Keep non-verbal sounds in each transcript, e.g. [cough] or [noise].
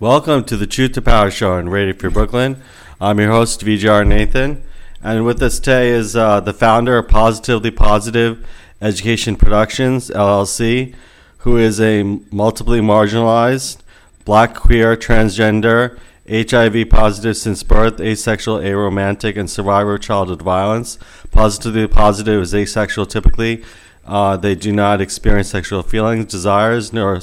Welcome to the Truth to Power Show on Radio Free Brooklyn. I'm your host, VJR Nathan, and with us today is uh, the founder of Positively Positive Education Productions, LLC, who is a multiply marginalized, black, queer, transgender, HIV positive since birth, asexual, aromantic, and survivor of childhood violence. Positively positive is asexual typically. Uh, they do not experience sexual feelings, desires, nor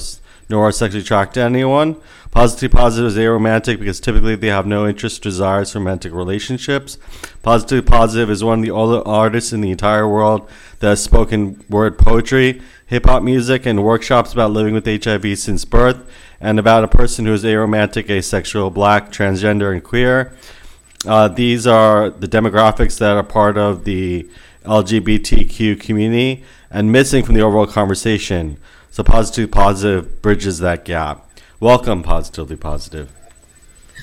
nor are sexually attracted to anyone. Positively positive is aromantic because typically they have no interest desires romantic relationships. Positively positive is one of the only artists in the entire world that has spoken word poetry, hip hop music, and workshops about living with HIV since birth, and about a person who is aromantic, asexual, black, transgender, and queer. Uh, these are the demographics that are part of the LGBTQ community and missing from the overall conversation. So positive positive bridges that gap. Welcome, positively positive.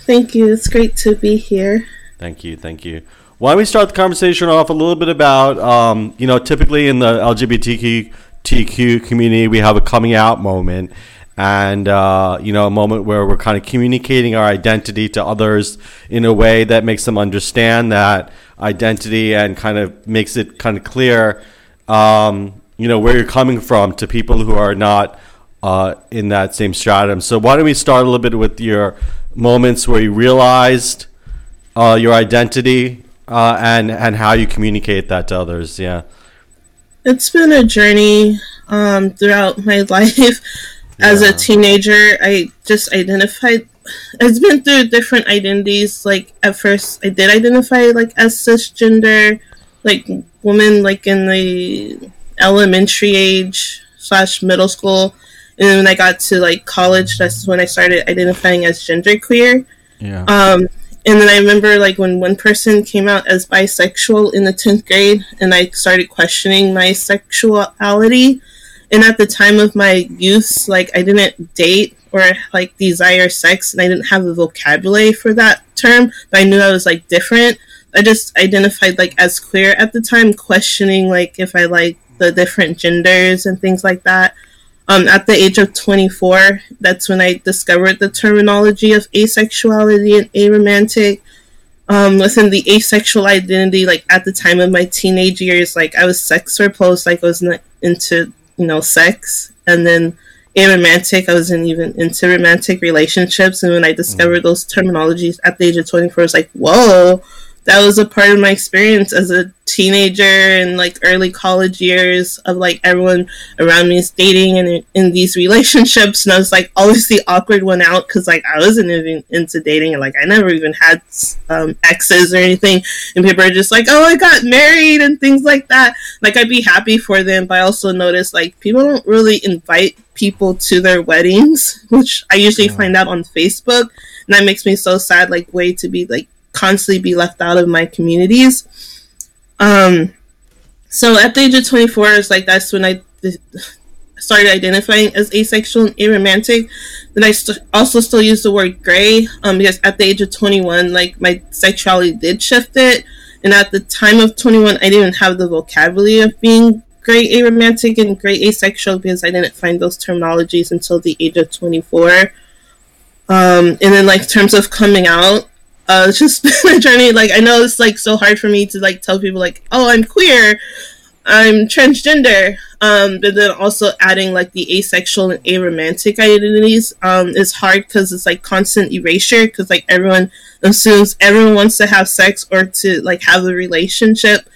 Thank you. It's great to be here. Thank you. Thank you. Why don't we start the conversation off a little bit about, um, you know, typically in the LGBTQ community, we have a coming out moment and, uh, you know, a moment where we're kind of communicating our identity to others in a way that makes them understand that identity and kind of makes it kind of clear um, you know where you're coming from to people who are not uh, in that same stratum. So why don't we start a little bit with your moments where you realized uh, your identity uh, and and how you communicate that to others? Yeah, it's been a journey um, throughout my [laughs] life. Yeah. As a teenager, I just identified. It's been through different identities. Like at first, I did identify like as cisgender, like woman, like in the elementary age slash middle school, and then when I got to like college, that's when I started identifying as genderqueer. Yeah. Um, and then I remember like when one person came out as bisexual in the tenth grade, and I started questioning my sexuality. And at the time of my youth, like I didn't date or like desire sex, and I didn't have the vocabulary for that term, but I knew I was like different. I just identified like as queer at the time, questioning like if I like the different genders and things like that. Um, at the age of 24, that's when I discovered the terminology of asexuality and aromantic. Um, within the asexual identity, like at the time of my teenage years, like I was sex repulsed, like I was not into, you know, sex. And then aromantic, I wasn't even into romantic relationships. And when I discovered mm. those terminologies at the age of 24, I was like, whoa, that was a part of my experience as a teenager and like early college years of like everyone around me is dating and in, these relationships. And i was like always the awkward one out because like i wasn't even into dating. And like i never even had um, exes or anything. And people are just like oh i got married and things like that. Like i'd be happy for them but i also noticed like people don't really invite people to their weddings [laughs] which i usually find out on facebook. And that makes me so sad like way to be like constantly be left out of my communities. Um, so at the age of 24, it's like that's when I started identifying as asexual and aromantic. Then I st- also still use the word gray um, because at the age of 21, like my sexuality did shift it. And at the time of 21, I didn't have the vocabulary of being gray aromantic and gray asexual because I didn't find those terminologies until the age of 24. Um, and then, like, terms of coming out, uh, it's just [laughs] been a journey. Like I know it's like so hard for me to like tell people like, oh, I'm queer, I'm transgender. Um, but then also adding like the asexual and aromantic identities um, is hard because it's like constant erasure because like everyone assumes everyone wants to have sex or to like have a relationship.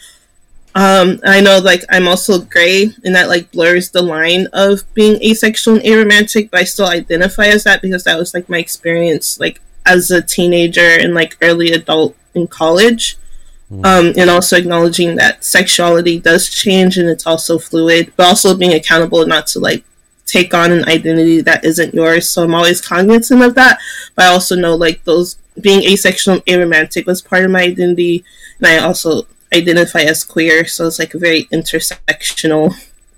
Um, I know like I'm also gray and that like blurs the line of being asexual and aromantic, but I still identify as that because that was like my experience like as a teenager and like early adult in college. Mm. Um, and also acknowledging that sexuality does change and it's also fluid, but also being accountable not to like take on an identity that isn't yours. So I'm always cognizant of that. But I also know like those being asexual and aromantic was part of my identity, and I also identify as queer. So it's like a very intersectional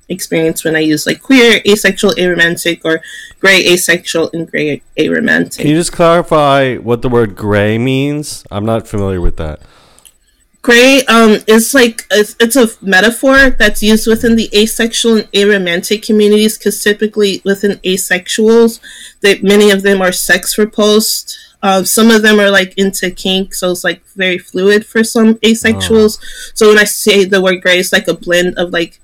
experience when I use like queer, asexual, aromantic, or gray, asexual, and gray, aromantic. Can you just clarify what the word gray means? I'm not familiar with that. Gray um, is like it's, it's a metaphor that's used within the asexual and aromantic communities because typically within asexuals, that many of them are sex repulsed. Uh, some of them are like into kink, so it's like very fluid for some asexuals. Oh. So when I say the word gray, it's like a blend of like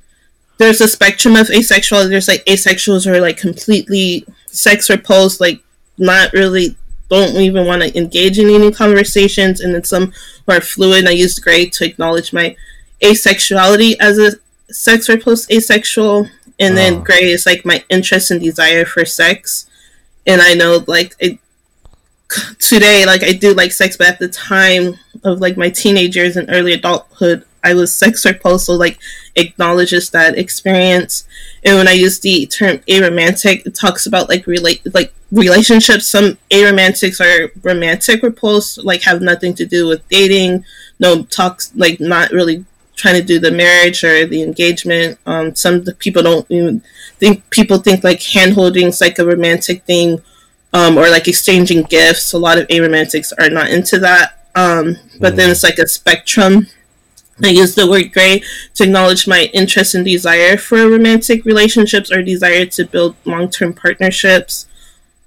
there's a spectrum of asexuality. There's like asexuals who are like completely sex repulsed, like not really don't even want to engage in any conversations, and then some who are fluid. I use gray to acknowledge my asexuality as a sex repulsed asexual, and oh. then gray is like my interest and desire for sex. And I know like I, today, like I do like sex, but at the time of like my teenage years and early adulthood, I was sex repulsed. So like acknowledges that experience. And when I use the term aromantic, it talks about like relate like relationships. Some aromantics are romantic repulsed, like have nothing to do with dating. No talks, like not really trying to do the marriage or the engagement. Um, some people don't even think people think like hand holding is like a romantic thing, um, or like exchanging gifts. A lot of aromantics are not into that. Um, but mm. then it's like a spectrum I use the word gray to acknowledge my interest and desire for romantic relationships or desire to build long term partnerships.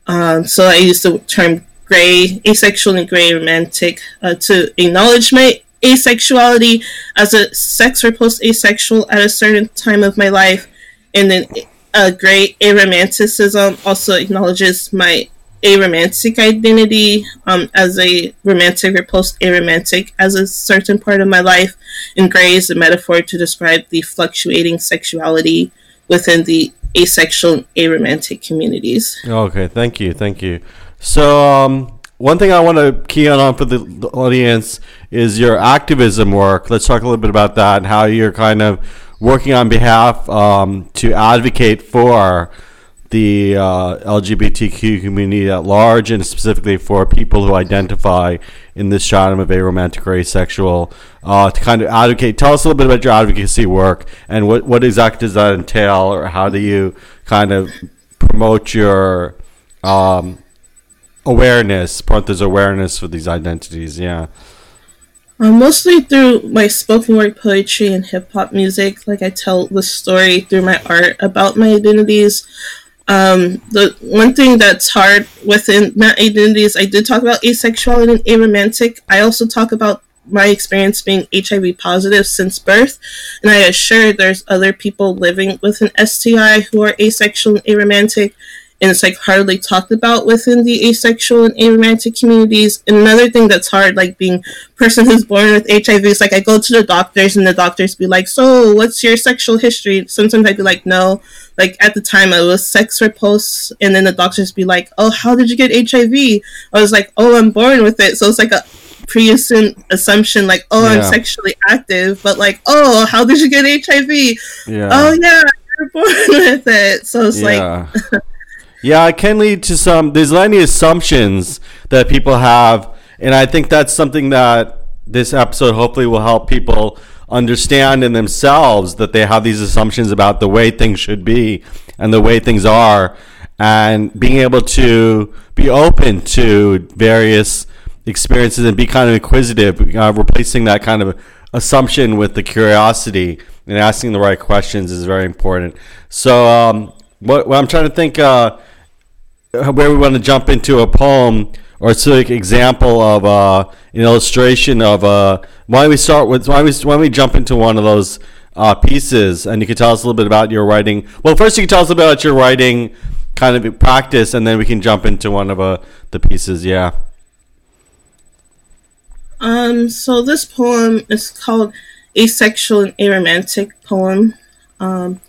Um, so I use the term gray, asexual, and gray romantic uh, to acknowledge my asexuality as a sex repulsed asexual at a certain time of my life. And then uh, gray aromanticism also acknowledges my aromantic identity um, as a romantic or post aromantic as a certain part of my life. And gray is a metaphor to describe the fluctuating sexuality within the asexual and aromantic communities. Okay thank you thank you. So um, one thing i want to key on for the, the audience is your activism work. Let's talk a little bit about that and how you're kind of working on behalf um, to advocate for the uh, LGBTQ community at large, and specifically for people who identify in this genre of aromantic or asexual, uh, to kind of advocate. Tell us a little bit about your advocacy work and what, what exactly does that entail, or how do you kind of promote your um, awareness, this awareness for these identities? Yeah. Uh, mostly through my spoken word poetry and hip hop music. Like I tell the story through my art about my identities. Um, the one thing that's hard within my identities, I did talk about asexuality and aromantic. I also talk about my experience being HIV positive since birth, and I assure there's other people living with an STI who are asexual and aromantic, and it's like hardly talked about within the asexual and aromantic communities. Another thing that's hard, like being person who's born with HIV, is like I go to the doctors and the doctors be like, "So, what's your sexual history?" Sometimes I'd be like, "No." Like at the time, I was sex repulsed, and then the doctors be like, "Oh, how did you get HIV?" I was like, "Oh, I'm born with it." So it's like a pre-assumed assumption like oh yeah. i'm sexually active but like oh how did you get hiv yeah. oh yeah you're [laughs] born with it so it's yeah. like [laughs] Yeah, it can lead to some. There's many assumptions that people have, and I think that's something that this episode hopefully will help people understand in themselves that they have these assumptions about the way things should be and the way things are, and being able to be open to various experiences and be kind of inquisitive, uh, replacing that kind of assumption with the curiosity and asking the right questions is very important. So, um, what, what, I'm trying to think. Uh, where we want to jump into a poem or a specific example of uh, an illustration of uh, why we start with why we, why we jump into one of those uh, pieces? And you can tell us a little bit about your writing. Well first you can tell us about your writing kind of practice and then we can jump into one of uh, the pieces yeah. Um so this poem is called asexual and aromantic poem. Um,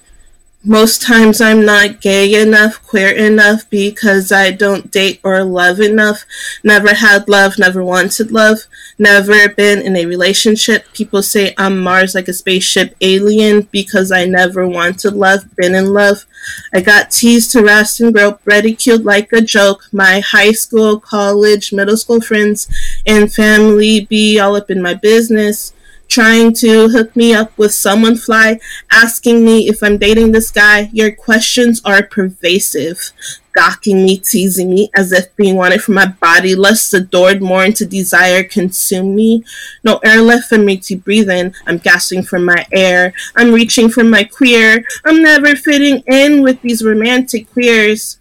most times I'm not gay enough, queer enough because I don't date or love enough. Never had love, never wanted love, never been in a relationship. People say I'm Mars like a spaceship alien because I never wanted love, been in love. I got teased, harassed, and groped, ridiculed like a joke. My high school, college, middle school friends and family be all up in my business trying to hook me up with someone fly, asking me if I'm dating this guy. Your questions are pervasive. docking me, teasing me, as if being wanted for my body, lust adored more into desire consume me. No air left for me to breathe in. I'm gasping for my air. I'm reaching for my queer. I'm never fitting in with these romantic queers.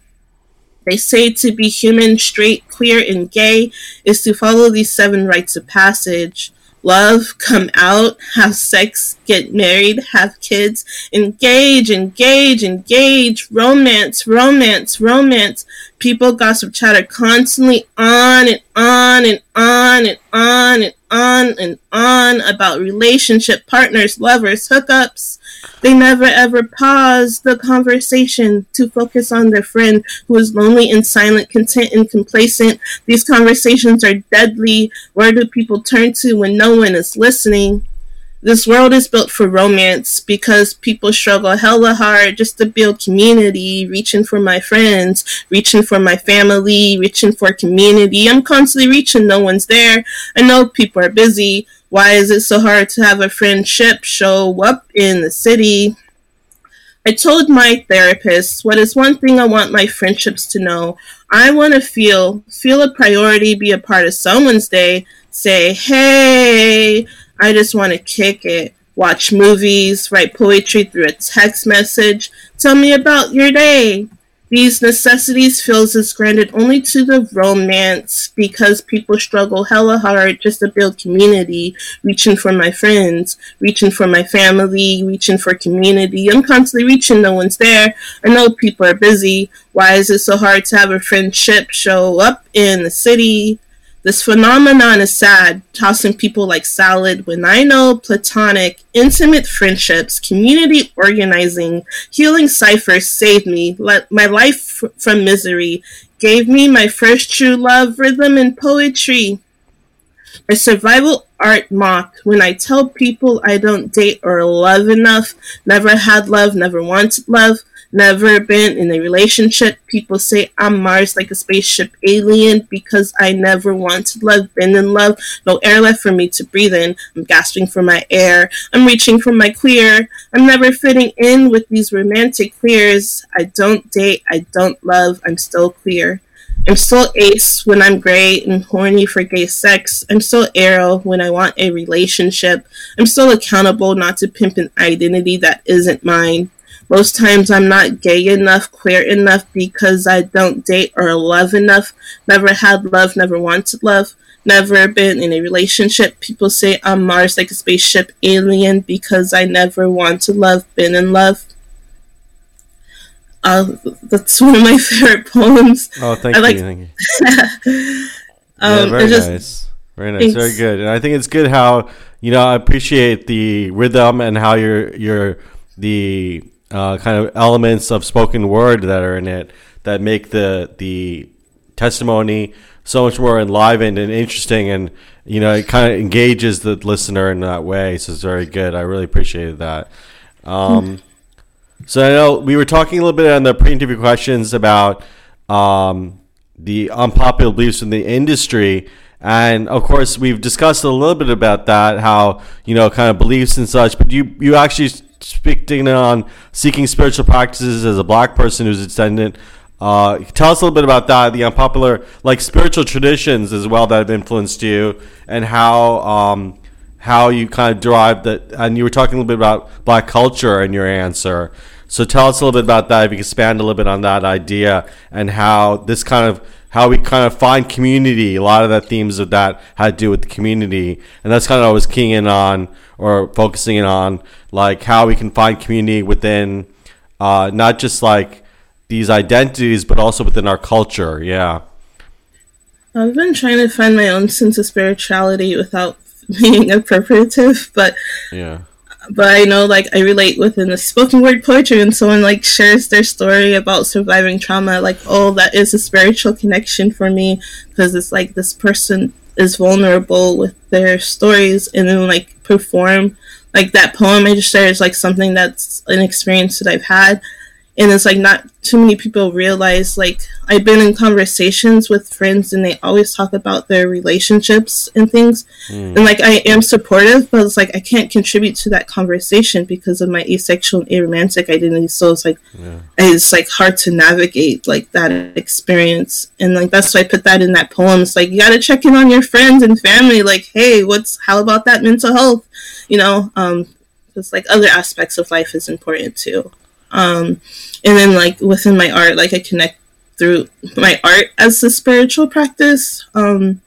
They say to be human, straight, queer, and gay is to follow these seven rites of passage love, come out, have sex, get married, have kids, engage, engage, engage, romance, romance, romance. People gossip chatter constantly on and on and on and on and on and on and on about relationship partners, lovers, hookups. They never ever pause the conversation to focus on their friend who is lonely and silent, content and complacent. These conversations are deadly. Where do people turn to when no one is listening? This world is built for romance because people struggle hella hard just to build community, reaching for my friends, reaching for my family, reaching for community. I'm constantly reaching, no one's there. I know people are busy. Why is it so hard to have a friendship show up in the city? I told my therapist, what is one thing I want my friendships to know? I want to feel, feel a priority, be a part of someone's day, say, hey, I just want to kick it. Watch movies, write poetry through a text message. Tell me about your day. These necessities feels is granted only to the romance because people struggle hella hard just to build community, reaching for my friends, reaching for my family, reaching for community. I'm constantly reaching, no one's there. I know people are busy. Why is it so hard to have a friendship show up in the city? This phenomenon is sad, tossing people like salad when I know platonic, intimate friendships, community organizing, healing ciphers saved me, let my life f- from misery, gave me my first true love, rhythm, and poetry. A survival art mocked when I tell people I don't date or love enough, never had love, never wanted love, never been in a relationship. People say I'm Mars like a spaceship alien because I never wanted love, been in love, no air left for me to breathe in. I'm gasping for my air. I'm reaching for my queer. I'm never fitting in with these romantic queers. I don't date, I don't love, I'm still queer. I'm still ace when I'm gray and horny for gay sex. I'm still arrow when I want a relationship. I'm still accountable not to pimp an identity that isn't mine. Most times I'm not gay enough, queer enough because I don't date or love enough. Never had love, never wanted love. Never been in a relationship. People say I'm Mars like a spaceship alien because I never want to love, been in love. Uh, that's one of my [laughs] favorite poems. Oh, thank I you. Like, thank you. [laughs] um, yeah, very just, nice. Very nice. Thanks. Very good. And I think it's good how you know I appreciate the rhythm and how you're you're the uh, kind of elements of spoken word that are in it that make the the testimony so much more enlivened and interesting and you know it kind of engages the listener in that way. So it's very good. I really appreciated that. Um, [laughs] so i know we were talking a little bit on the pre-interview questions about um, the unpopular beliefs in the industry. And of course we've discussed a little bit about that how you know kind of beliefs and such but you you actually speaking on seeking spiritual practices as a black person who's a descendant. Uh, tell us a little bit about that, the unpopular, like spiritual traditions as well that have influenced you, and how um, how you kind of derived that. And you were talking a little bit about black culture in your answer. So tell us a little bit about that. If you can expand a little bit on that idea and how this kind of how we kind of find community. A lot of the themes of that had to do with the community, and that's kind of what I was keying in on or focusing in on, like how we can find community within uh, not just like these identities, but also within our culture. Yeah. I've been trying to find my own sense of spirituality without [laughs] being appropriative, but yeah but I know like I relate within the spoken word poetry when someone like shares their story about surviving trauma, like oh that is a spiritual connection for me because it's like this person is vulnerable with their stories and then like perform like that poem I just shared is like something that's an experience that I've had and it's like not too many people realize like i've been in conversations with friends and they always talk about their relationships and things. Mm. and like i am supportive but it's like i can't contribute to that conversation because of my asexual and aromantic identity. So it's like yeah. it's like hard to navigate like that experience. And like that's why i put that in that poem. It's like you got to check in on your friends and family. Like hey what's how about that mental health? You know um it's like other aspects of life is important too um, and then like within my art, like I connect through my art as a spiritual practice. Um,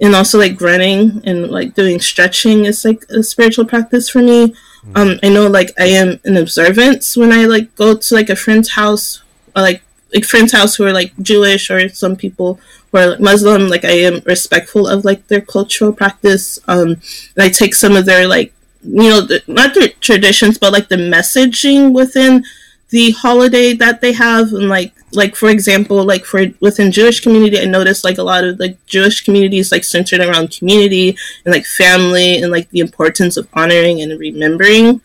and also like running and like doing stretching is like a spiritual practice for me. Hmm. Um, I know like I am an observance when I like go to like a friend's house or like like friends' house who are like Jewish or some people who are like, Muslim. Like I am respectful of like their cultural practice. Um, and I take some of their like you know, the, not the traditions, but like the messaging within the holiday that they have, and like like for example, like for within Jewish community, I noticed like a lot of like Jewish communities like centered around community and like family and like the importance of honoring and remembering.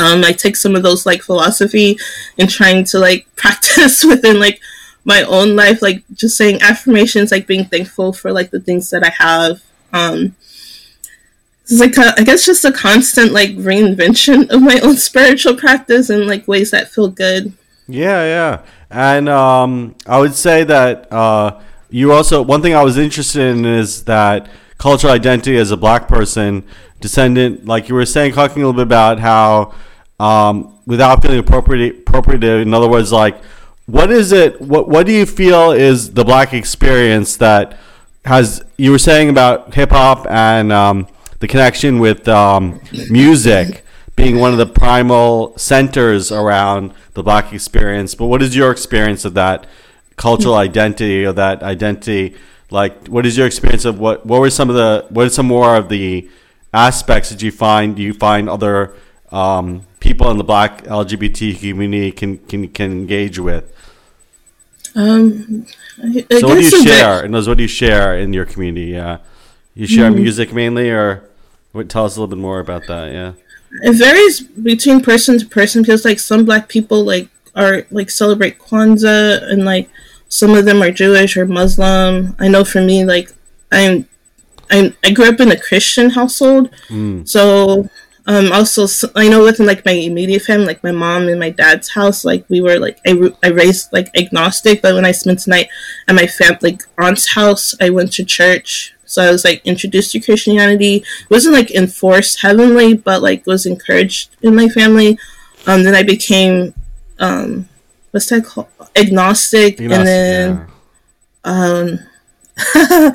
Um, I take some of those like philosophy and trying to like [laughs] practice within like my own life, like just saying affirmations, like being thankful for like the things that I have. Um, it's like a, I guess just a constant like reinvention of my own [laughs] spiritual practice and like ways that feel good. Yeah, yeah, and um, I would say that uh, you also one thing I was interested in is that cultural identity as a black person, descendant, like you were saying, talking a little bit about how um, without feeling appropriate, appropriate. In other words, like what is it? What what do you feel is the black experience that has? You were saying about hip hop and um, the connection with um, music being one of the primal centers around the black experience. But what is your experience of that cultural identity or that identity? Like, what is your experience of what? What were some of the? What are some more of the aspects that you find? Do you find other um, people in the Black LGBT community can can, can engage with? Um, I, I so what do you share? And those, what do you share in your community? Yeah, you share mm-hmm. music mainly, or what, tell us a little bit more about that. Yeah, it varies between person to person because like some black people like are like celebrate Kwanzaa and like some of them are Jewish or Muslim. I know for me like I'm I'm I grew up in a Christian household, mm. so um also I know within like my immediate family, like my mom and my dad's house, like we were like I, I raised like agnostic, but when I spent tonight at my fam like aunt's house, I went to church so I was like introduced to Christianity. It wasn't like enforced heavenly, but like was encouraged in my family. Um, then I became um, what's that called? Agnostic, Agnostic and then yeah. um. [laughs]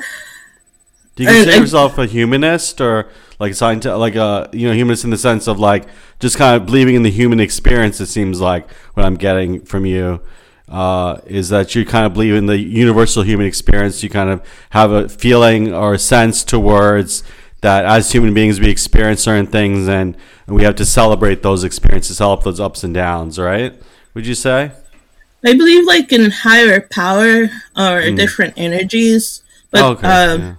Do you consider yourself a humanist or like scientist, like a you know humanist in the sense of like just kind of believing in the human experience? It seems like what I'm getting from you uh, is that you kind of believe in the universal human experience. You kind of have a feeling or a sense towards that as human beings we experience certain things and, and we have to celebrate those experiences, help those ups and downs, right? Would you say? I believe like in higher power or mm. different energies. But okay, um, yeah.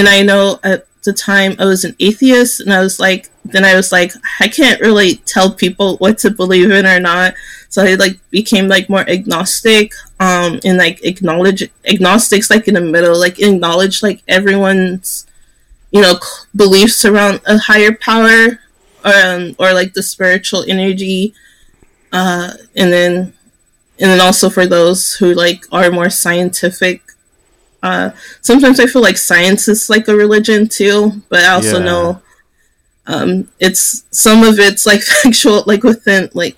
and I know at the time I was an atheist and I was like then I was like I can't really tell people what to believe in or not so I like became like more agnostic um and like acknowledge agnostics like in the middle like acknowledge like everyone's you know beliefs around a higher power um or like the spiritual energy uh and then and then also for those who like are more scientific uh sometimes I feel like science is like a religion too but I also yeah. know um it's some of it's like [laughs] factual like within like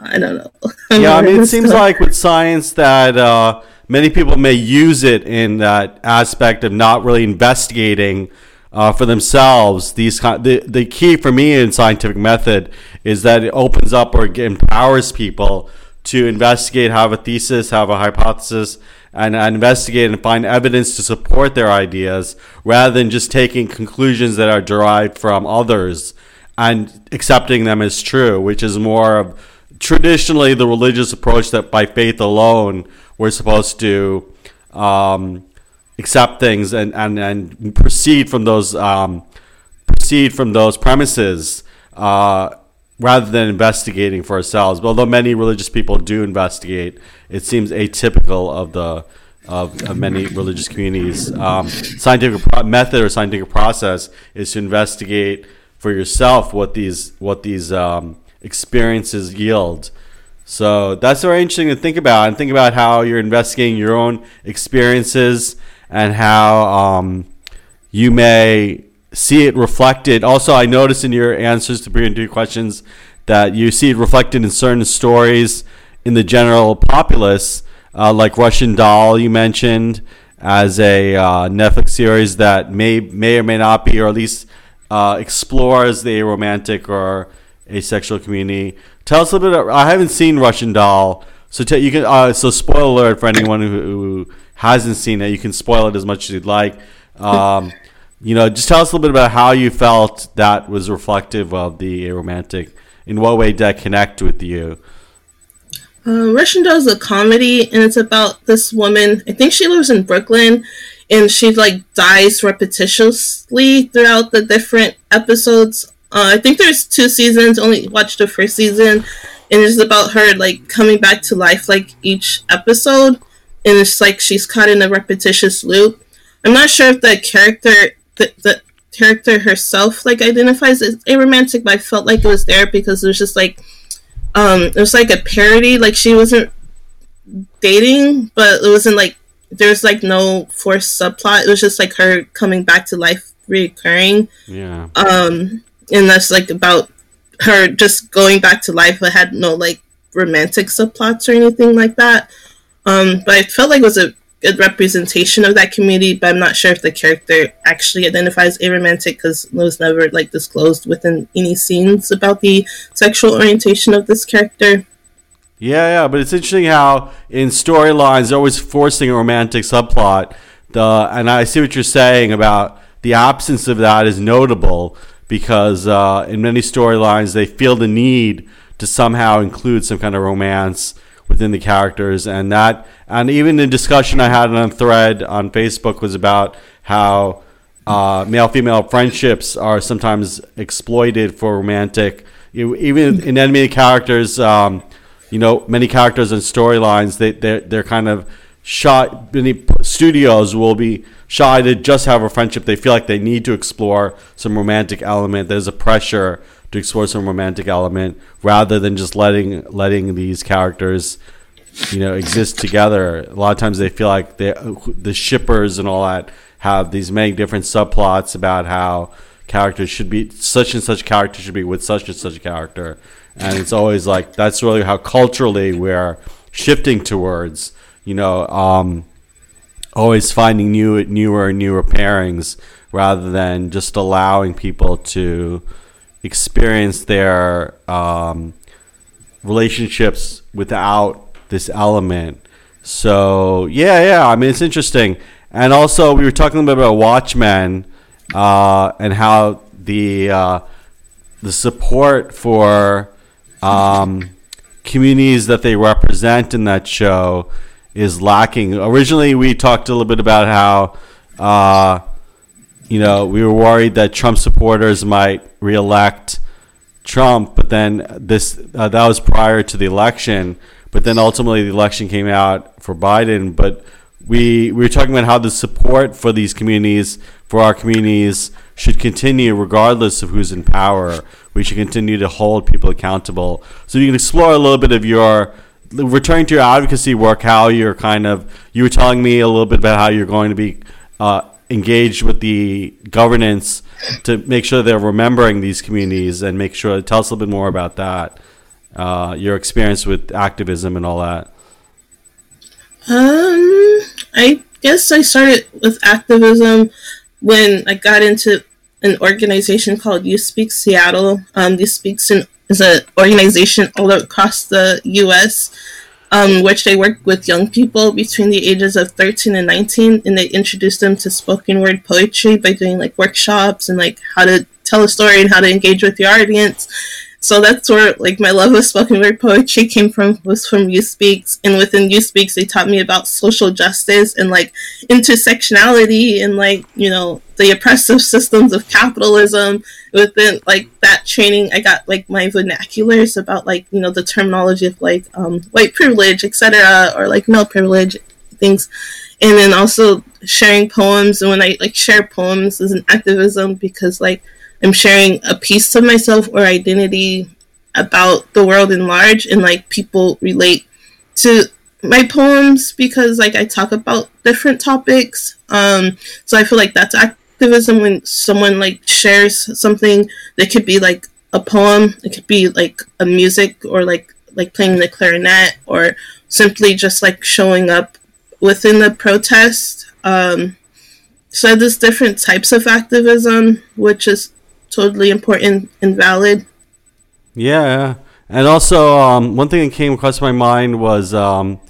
I don't know. [laughs] I'm yeah, I mean, it seems like with science that uh, many people may use it in that aspect of not really investigating uh, for themselves. These kind, the the key for me in scientific method is that it opens up or empowers people to investigate, have a thesis, have a hypothesis, and, and investigate and find evidence to support their ideas, rather than just taking conclusions that are derived from others and accepting them as true, which is more of traditionally the religious approach that by faith alone we're supposed to um, accept things and, and, and proceed from those um, proceed from those premises. Uh, rather than investigating for ourselves. Although many religious people do investigate, it seems atypical of the of, of many religious communities. Um, scientific pro- method or scientific process is to investigate for yourself what these what these um, experiences yield. So that's very interesting to think about and think about how you're investigating your own experiences and how um, you may see it reflected. Also, I noticed in your answers to previous questions that you see it reflected in certain stories in the general populace, uh, like Russian Doll you mentioned as a uh, Netflix series that may may or may not be, or at least uh, explores the romantic or asexual community. Tell us a little bit. I haven't seen Russian Doll, so t- you can. Uh, so spoiler alert for anyone who, who, hasn't seen it. You can spoil it as much as you'd like. Um, you know, just tell us a little bit about how you felt that was reflective of the romantic. In what way did that connect with you? Uh, Russian Doll is a comedy, and it's about this woman. I think she lives in Brooklyn, and she like dies repetitiously throughout the different episodes. Uh, I think there's two seasons. Only watched the first season, and it's about her like coming back to life like each episode, and it's like she's caught in a repetitious loop. I'm not sure if the character the, the character herself like identifies as aromantic, but I felt like it was there because it was just like um it was like a parody. Like she wasn't dating, but it wasn't like there's like no forced subplot. It was just like her coming back to life reoccurring. Yeah. Um and that's like about her just going back to life but had no like romantic subplots or anything like that. Um but I felt like it was a good representation of that community, but I'm not sure if the character actually identifies aromantic because it was never like disclosed within any scenes about the sexual orientation of this character. Yeah, yeah, but it's interesting how in storylines they're always forcing a romantic subplot. The and I see what you're saying about the absence of that is notable because uh, in many storylines they feel the need to somehow include some kind of romance within the characters, and that and even the discussion I had on a thread on Facebook was about how uh, male female friendships are sometimes exploited for romantic. Even in enemy characters. Um, you know, many characters and storylines, they, they're, they're kind of shy. Many studios will be shy to just have a friendship. They feel like they need to explore some romantic element. There's a pressure to explore some romantic element rather than just letting letting these characters, you know, exist together. A lot of times they feel like they, the shippers and all that have these many different subplots about how characters should be such and such character should be with such and such character and it's always like that's really how culturally we're shifting towards you know um, always finding new newer newer pairings rather than just allowing people to experience their um, relationships without this element. So yeah yeah i mean it's interesting. And also we were talking a little bit about watchmen uh, and how the uh, the support for um, communities that they represent in that show is lacking. Originally, we talked a little bit about how, uh, you know, we were worried that Trump supporters might reelect Trump, but then this uh, that was prior to the election. But then ultimately, the election came out for Biden. But we we were talking about how the support for these communities, for our communities, should continue regardless of who's in power. We should continue to hold people accountable. So you can explore a little bit of your returning to your advocacy work. How you're kind of you were telling me a little bit about how you're going to be uh, engaged with the governance to make sure they're remembering these communities and make sure. Tell us a little bit more about that. Uh, your experience with activism and all that. Um, I guess I started with activism when I got into an organization called Youth Speaks Seattle. Um, Youth Speaks in, is an organization all across the U.S. Um, which they work with young people between the ages of 13 and 19, and they introduce them to spoken word poetry by doing like workshops and like how to tell a story and how to engage with your audience. So that's where like my love of spoken word poetry came from was from Youth Speaks, and within Youth Speaks, they taught me about social justice and like intersectionality and like you know the oppressive systems of capitalism. Within like that training, I got like my vernaculars about like you know the terminology of like um, white privilege, etc., or like male privilege things, and then also sharing poems. And when I like share poems as an activism because like I'm sharing a piece of myself or identity about the world in large, and like people relate to my poems because like I talk about different topics. Um, so I feel like that's activism when someone like shares something that could be like a poem, it could be like a music or like like playing the clarinet or simply just like showing up within the protest. Um, so there's different types of activism, which is totally important and valid. Yeah, and also um, one thing that came across my mind was, um,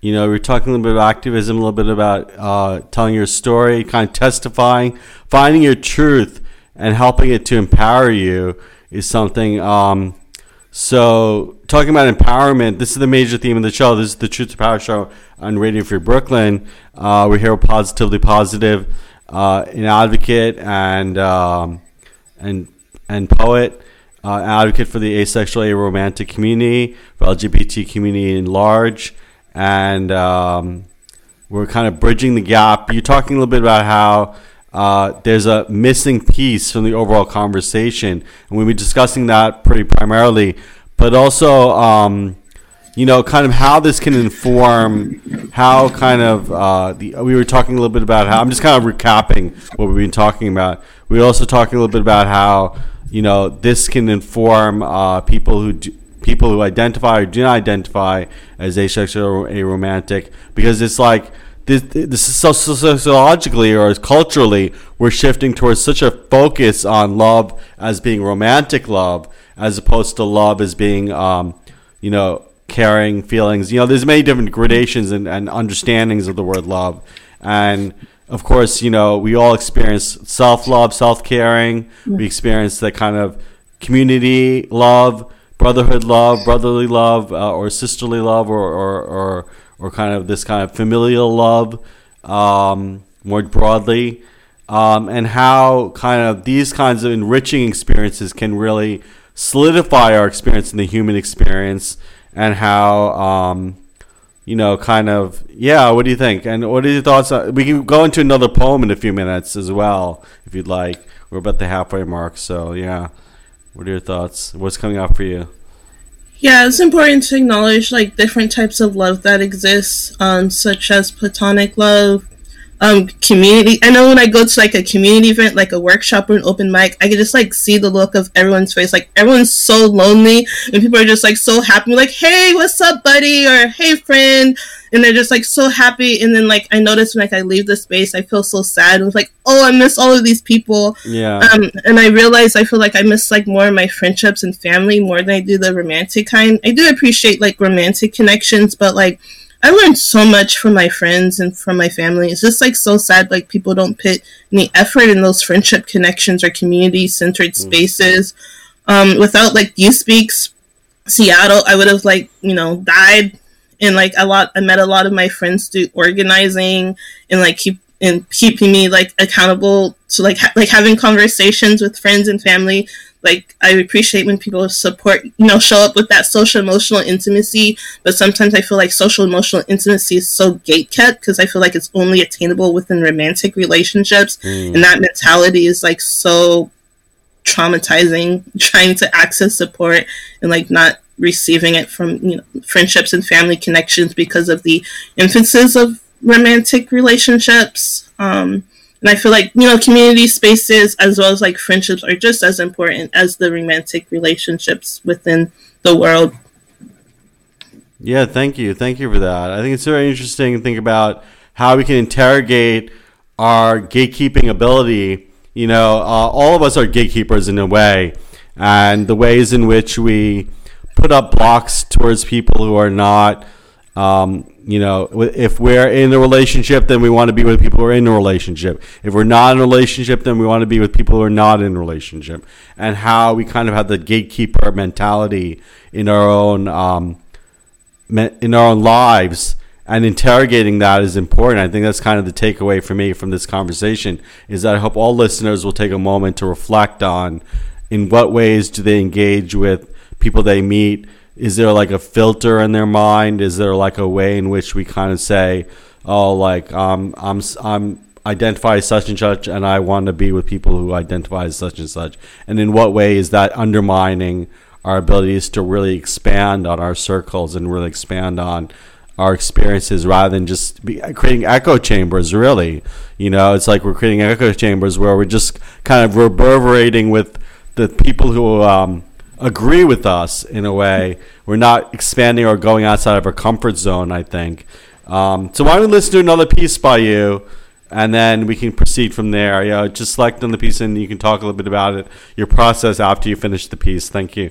you know, we are talking a little bit about activism, a little bit about uh, telling your story, kind of testifying, finding your truth, and helping it to empower you is something. Um, so, talking about empowerment, this is the major theme of the show. This is the Truth to Power show on Radio Free Brooklyn. Uh, we're here with Positively Positive, uh, an advocate and um, and and poet, uh, advocate for the asexual, aromantic community, for LGBT community in large, and um, we're kind of bridging the gap. You're talking a little bit about how. Uh, there's a missing piece from the overall conversation, and we'll be discussing that pretty primarily, but also, um, you know, kind of how this can inform how kind of uh, the we were talking a little bit about how I'm just kind of recapping what we've been talking about. We are also talking a little bit about how you know this can inform uh, people who do, people who identify or do not identify as asexual or aromantic because it's like this, this is so sociologically or culturally we're shifting towards such a focus on love as being romantic love as opposed to love as being um, you know caring feelings you know there's many different gradations and, and understandings of the word love and of course, you know, we all experience self love, self caring. We experience that kind of community love, brotherhood love, brotherly love, uh, or sisterly love, or, or, or, or, kind of this kind of familial love um, more broadly. Um, and how kind of these kinds of enriching experiences can really solidify our experience in the human experience and how um, you know, kind of, yeah, what do you think? And what are your thoughts? On, we can go into another poem in a few minutes as well, if you'd like. We're about the halfway mark, so yeah. What are your thoughts? What's coming up for you? Yeah, it's important to acknowledge like different types of love that exist, um, such as platonic love, um community i know when i go to like a community event like a workshop or an open mic i can just like see the look of everyone's face like everyone's so lonely and people are just like so happy like hey what's up buddy? or hey friend and they're just like so happy and then like i notice when like i leave the space i feel so sad and it's like oh i miss all of these people. Yeah. Um and i realize i feel like i miss like more of my friendships and family more than i do the romantic kind. I do appreciate like romantic connections but like I learned so much from my friends and from my family. It's just like so sad, like people don't put any effort in those friendship connections or community centered mm. spaces. Um, without like Youth Speaks Seattle, I would have like you know died. And like a lot, I met a lot of my friends through organizing and like keep and keeping me like accountable to like ha- like having conversations with friends and family like I appreciate when people support, you know, show up with that social emotional intimacy. But sometimes I feel like social emotional intimacy is so gate kept because I feel like it's only attainable within romantic relationships, mm. and that mentality is like so traumatizing. [laughs] Trying to access support and like not receiving it from you know friendships and family connections because of the emphasis of romantic relationships. Um, and I feel like, you know, community spaces as well as like friendships are just as important as the romantic relationships within the world. Yeah, thank you. Thank you for that. I think it's very interesting to think about how we can interrogate our gatekeeping ability. You know, uh, all of us are gatekeepers in a way, and the ways in which we put up blocks towards people who are not Um, you know, if we're in a relationship, then we want to be with people who are in a relationship. If we're not in a relationship, then we want to be with people who are not in a relationship. And how we kind of have the gatekeeper mentality in our own um, in our own lives and interrogating that is important. I think that's kind of the takeaway for me from this conversation is that I hope all listeners will take a moment to reflect on in what ways do they engage with people they meet. Is there like a filter in their mind? Is there like a way in which we kind of say, "Oh, like um, I'm I'm identify such and such, and I want to be with people who identify as such and such"? And in what way is that undermining our abilities to really expand on our circles and really expand on our experiences rather than just be creating echo chambers really you know it's like we're creating echo chambers where we're just kind of reverberating with the people who um, agree with us in a way we're not expanding or going outside of our comfort zone i think um, so why don't we listen to another piece by you and then we can proceed from there know just select on the piece and you can talk a little bit about it your process after you finish the piece thank you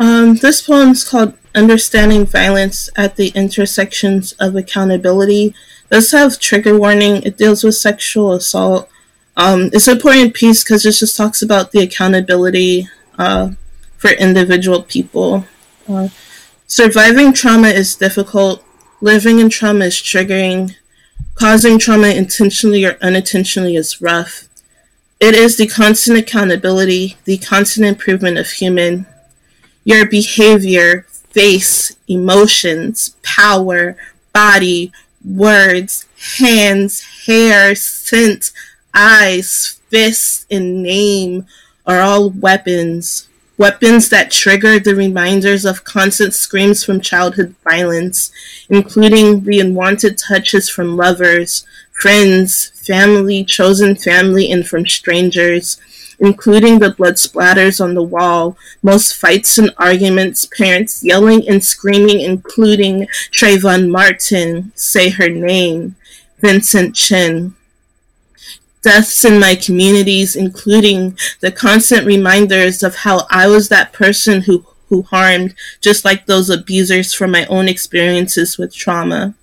um, this poem is called Understanding Violence at the Intersections of Accountability. It does have trigger warning. It deals with sexual assault. Um, it's an important piece because it just talks about the accountability uh, for individual people. Uh, surviving trauma is difficult. Living in trauma is triggering. Causing trauma intentionally or unintentionally is rough. It is the constant accountability, the constant improvement of human your behavior, face, emotions, power, body, words, hands, hair, scent, eyes, fists, and name are all weapons. Weapons that trigger the reminders of constant screams from childhood violence, including the unwanted touches from lovers, friends, family, chosen family, and from strangers including the blood splatters on the wall, most fights and arguments, parents yelling and screaming, including Trayvon Martin, say her name, Vincent Chin. Deaths in my communities, including the constant reminders of how I was that person who, who harmed, just like those abusers from my own experiences with trauma.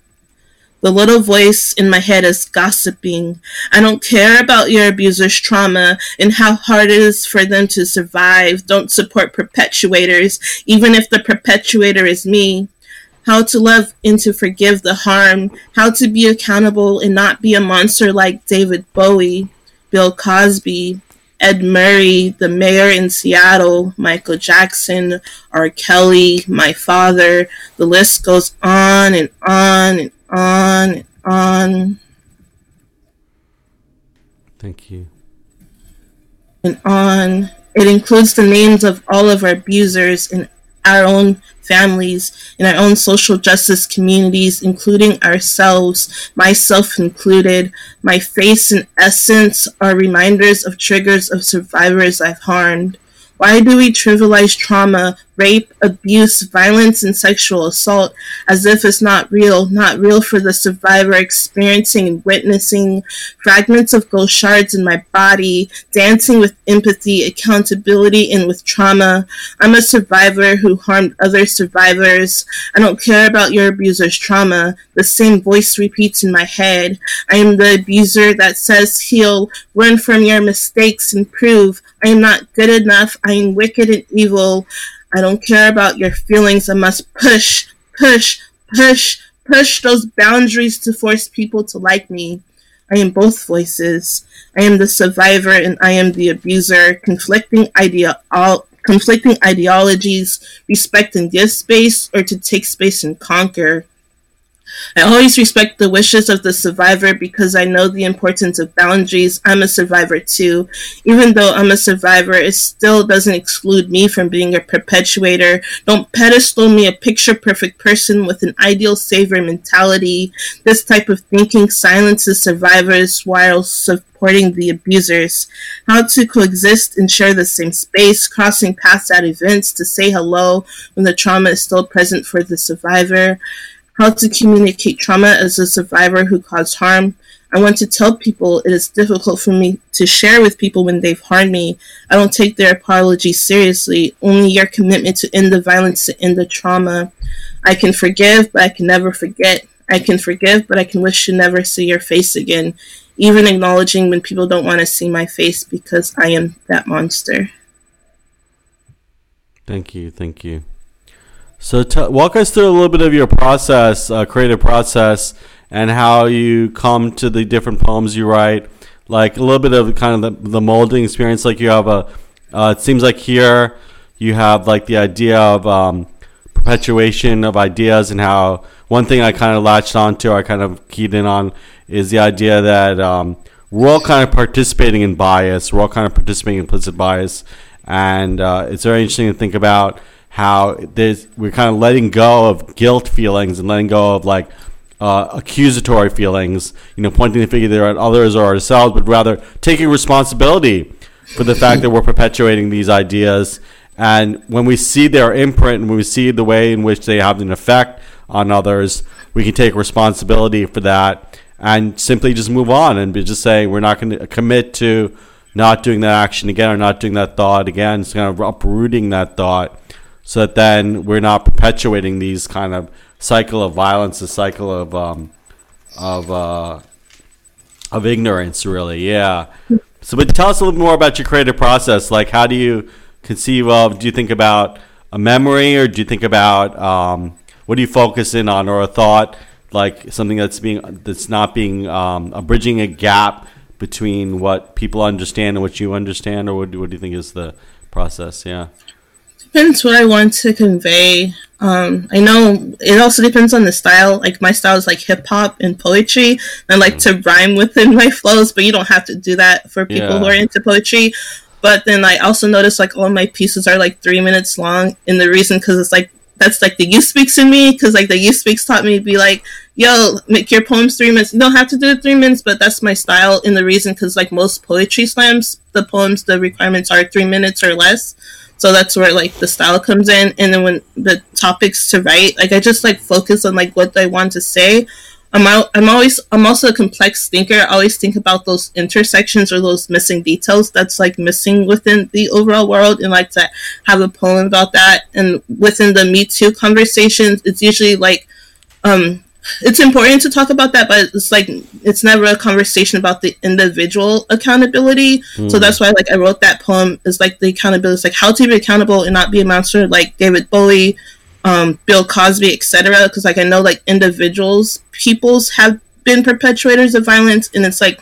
The little voice in my head is gossiping. I don't care about your abuser's trauma and how hard it is for them to survive. Don't support perpetuators, even if the perpetuator is me. How to love and to forgive the harm. How to be accountable and not be a monster like David Bowie, Bill Cosby, Ed Murray, the mayor in Seattle, Michael Jackson, R. Kelly, my father. The list goes on and on and on, and on. Thank you. And on. It includes the names of all of our abusers in our own families, in our own social justice communities, including ourselves, myself included. My face and essence are reminders of triggers of survivors I've harmed. Why do we trivialize trauma rape, abuse, violence, and sexual assault as if it's not real, not real for the survivor experiencing and witnessing fragments of ghost shards in my body, dancing with empathy, accountability, and with trauma. I'm a survivor who harmed other survivors. I don't care about your abuser's trauma. The same voice repeats in my head. I am the abuser that says heal, run from your mistakes, and prove I am not good enough. I am wicked and evil. I don't care about your feelings. I must push, push, push, push those boundaries to force people to like me. I am both voices. I am the survivor and I am the abuser, conflicting idea all conflicting ideologies, respect and give space, or to take space and conquer. I always respect the wishes of the survivor because I know the importance of boundaries. I'm a survivor too. Even though I'm a survivor, it still doesn't exclude me from being a perpetuator. Don't pedestal me a picture perfect person with an ideal savior mentality. This type of thinking silences survivors while supporting the abusers. How to coexist and share the same space, crossing paths at events to say hello when the trauma is still present for the survivor how to communicate trauma as a survivor who caused harm. I want to tell people it is difficult for me to share with people when they've harmed me. I don't take their apology seriously, only your commitment to end the violence, to end the trauma. I can forgive, but I can never forget. I can forgive, but I can wish to never see your face again, even acknowledging when people don't want to see my face because I am that monster. Thank you. Thank you. So, t- walk us through a little bit of your process, uh, creative process, and how you come to the different poems you write. Like a little bit of kind of the, the molding experience. Like you have a, uh, it seems like here you have like the idea of um, perpetuation of ideas and how one thing I kind of latched onto, I kind of keyed in on, is the idea that um, we're all kind of participating in bias. We're all kind of participating in implicit bias, and uh, it's very interesting to think about how there's we're kind of letting go of guilt feelings and letting go of like uh, accusatory feelings, you know, pointing the finger at others or ourselves, but rather taking responsibility for the fact that we're perpetuating these ideas. And when we see their imprint and when we see the way in which they have an effect on others, we can take responsibility for that and simply just move on and be just say we're not going to commit to not doing that action again or not doing that thought again. It's kind of uprooting that thought so that then we're not perpetuating these kind of cycle of violence, a cycle of um, of uh, of ignorance, really. Yeah. So, but tell us a little more about your creative process. Like, how do you conceive of? Do you think about a memory, or do you think about um, what do you focus in on, or a thought, like something that's being that's not being um, a bridging a gap between what people understand and what you understand, or what, what do you think is the process? Yeah depends what I want to convey. Um, I know it also depends on the style. Like my style is like hip hop and poetry. I like mm. to rhyme within [laughs] my flows, but you don't have to do that for people yeah. who are into poetry. But then I also notice like all my pieces are like three minutes long, and the reason because it's like that's like the youth speaks in me because like the youth speaks taught me to be like yo make your poems three minutes you don't have to do it three minutes but that's my style and the reason because like most poetry slams the poems the requirements are three minutes or less so that's where like the style comes in. And then when the topics to write like i just like focus on like what i want to say. I'm i'm always i'm also a complex thinker. I always think about those intersections or those missing details that's like missing within the overall world. And like to have a poem about that and within the me too conversations it's usually like um it's important to talk about that, but it's like it's never a conversation about the individual accountability. Mm. So hmm. that's why like I wrote that poem is like the accountability is like how to be accountable and not be a monster like David Bowie, um, Bill Cosby, etc. Because like I know like individuals, peoples have been perpetrators of violence, and it's like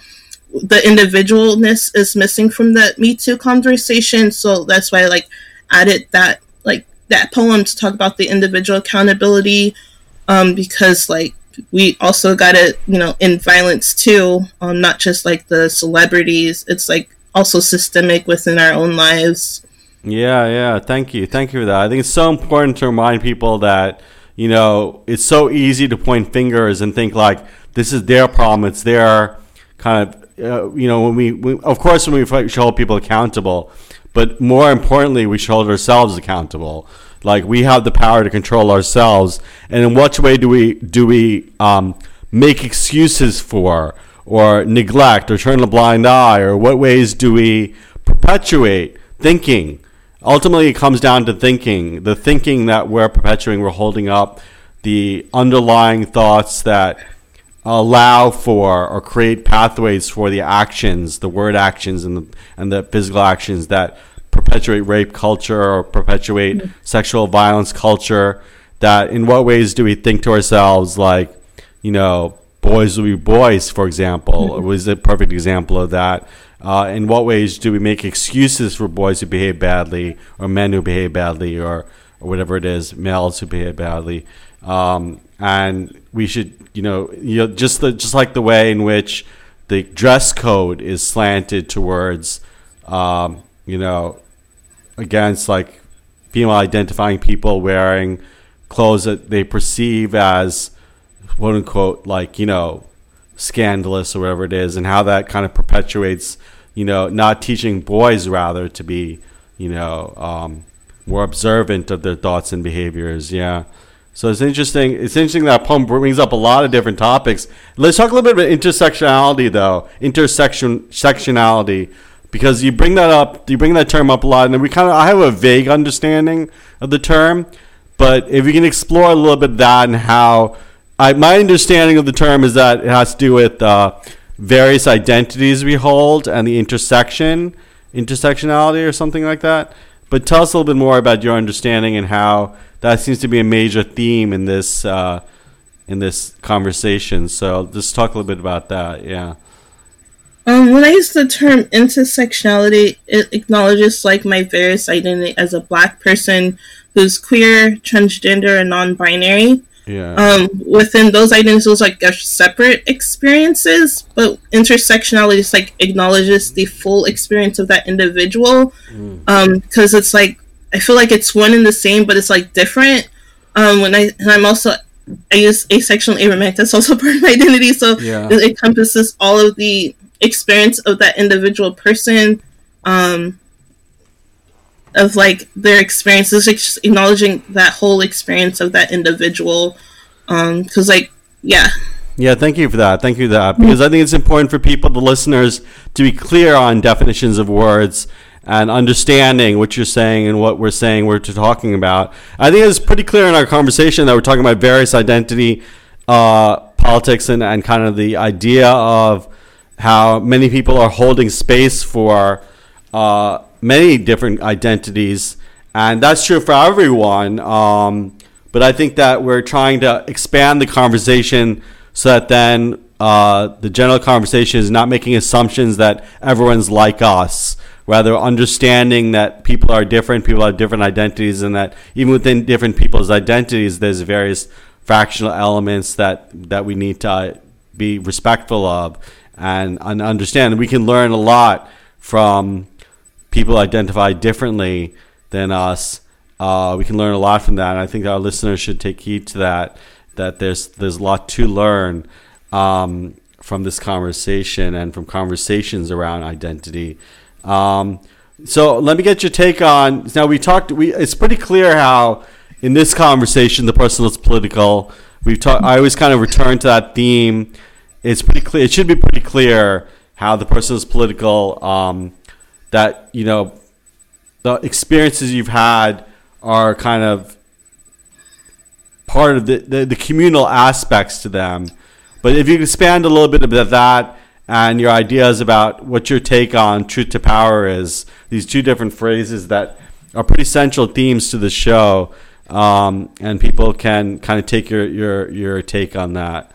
the individualness is missing from the Me Too conversation. So that's why I like added that like that poem to talk about the individual accountability um, because like we also got it, you know, in violence too, um, not just like the celebrities. It's like also systemic within our own lives. Yeah, yeah. Thank you, thank you for that. I think it's so important to remind people that you know it's so easy to point fingers and think like this is their problem. It's their kind of uh, you know when we, we of course when we should hold people accountable, but more importantly we should hold ourselves accountable like we have the power to control ourselves, and in what way do we do we um, make excuses for, or neglect, or turn a blind eye, or what ways do we perpetuate thinking? Ultimately, it comes down to thinking. The thinking that we're perpetuating, we're holding up the underlying thoughts that allow for or create pathways for the actions, the word actions and the and the physical actions that perpetuate rape culture or perpetuate mm-hmm. sexual violence culture that in what ways do we think to ourselves like you know boys will be boys for example mm-hmm. was a perfect example of that uh, in what ways do we make excuses for boys who behave badly or men who behave badly or, or whatever it is males who behave badly um, and we should you know you know just the just like the way in which the dress code is slanted towards um, you know against like female identifying people wearing clothes that they perceive as quote unquote like you know scandalous or whatever it is and how that kind of perpetuates you know not teaching boys rather to be you know um, more observant of their thoughts and behaviors yeah So it's interesting. It's interesting that poem brings up a lot of different topics. Let's talk a little bit about intersectionality, though. Intersection sectionality, because you bring that up. You bring that term up a lot, and we kind of I have a vague understanding of the term, but if you can explore a little bit that and how I, my understanding of the term is that it has to do with uh, various identities we hold and the intersection, intersectionality, or something like that. But tell us a little bit more about your understanding and how that seems to be a major theme in this uh, in this conversation. So just talk a little bit about that. Yeah. Um, when I use the term intersectionality, it acknowledges like my various identity as a black person who's queer, transgender, and non-binary. Yeah. Um, within those identities, those like are separate experiences, but intersectionality just like acknowledges the full experience of that individual. Mm. Um, because it's like I feel like it's one and the same, but it's like different. Um, when I and I'm also I use asexual and aromantic. That's also part of my identity, so yeah. it encompasses all of the experience of that individual person. Um, of like their experiences, acknowledging that whole experience of that individual. Um, because like, yeah. Yeah, thank you for that. Thank you for that because I think it's important for people, the listeners, to be clear on definitions of words and understanding what you're saying and what we're saying, we're talking about. I think it's pretty clear in our conversation that we're talking about various identity uh, politics and, and kind of the idea of how many people are holding space for uh, many different identities, and that's true for everyone. Um, but I think that we're trying to expand the conversation so that then uh, the general conversation is not making assumptions that everyone's like us. Rather, understanding that people are different, people have different identities, and that even within different people's identities, there's various fractional elements that that we need to be respectful of and, and understand. We can learn a lot from people identify differently than us. Uh, we can learn a lot from that. And I think our listeners should take heed to that. That there's there's a lot to learn um, from this conversation and from conversations around identity. Um, so let me get your take on. Now we talked. We it's pretty clear how in this conversation the personal is political. We've talked. I always kind of return to that theme. It's pretty clear. It should be pretty clear how the person is political. Um, that you know the experiences you've had are kind of part of the, the, the communal aspects to them. But if you expand a little bit about that and your ideas about what your take on truth to power is, these two different phrases that are pretty central themes to the show, um, and people can kind of take your, your, your take on that.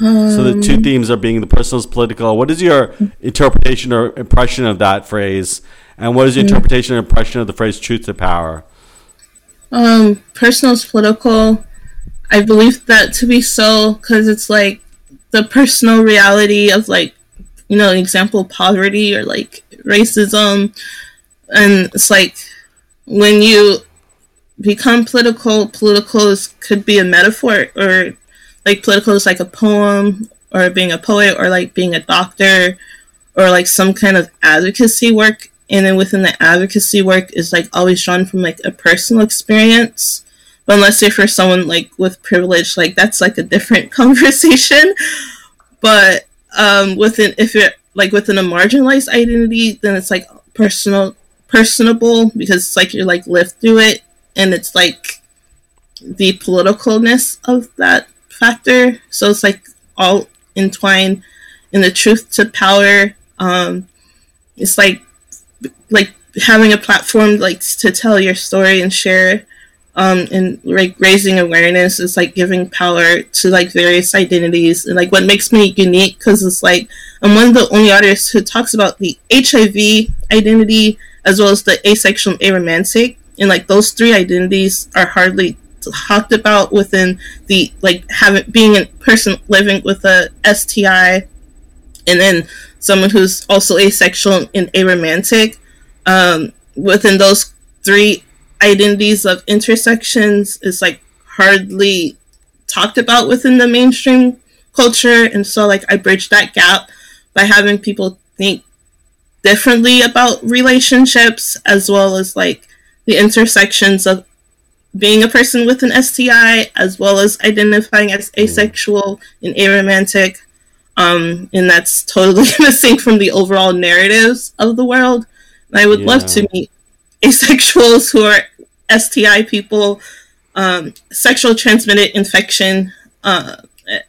Um, so the two um, themes are being the personal is political. What is your interpretation or impression of that phrase? And what is your mm. interpretation or impression of the phrase truth to power? Um, personal is political. I believe that to be so because it's like the personal reality of like, you know, example poverty or like racism. And it's like when you become political, political is, could be a metaphor or like political is like a poem or being a poet or like being a doctor or like some kind of advocacy work. And then within the advocacy work is like always drawn from like a personal experience. But unless say for someone like with privilege like that's like a different [laughs] conversation. But um within if you're like within a marginalized identity then it's like personal personable because it's like you're like lived through it. And it's like the politicalness of that factor. So it's like all entwined in the truth to power. Um, it's like like having a platform like to tell your story and share um, and like raising awareness is like giving power to like various identities and like what makes me unique because it's like I'm one of the only artists who talks about the HIV identity as well as the asexual and aromantic and like those three identities are hardly talked about within the like having being a person living with a STI, and then someone who's also asexual and aromantic. Um, within those three identities of intersections is like hardly talked about within the mainstream culture, and so like I bridge that gap by having people think differently about relationships as well as like the intersections of being a person with an STI, as well as identifying as mm. asexual and aromantic. Um, and that's totally [laughs] missing from the overall narratives of the world. And I would yeah. love to meet asexuals who are STI people, um, sexual transmitted infection, uh,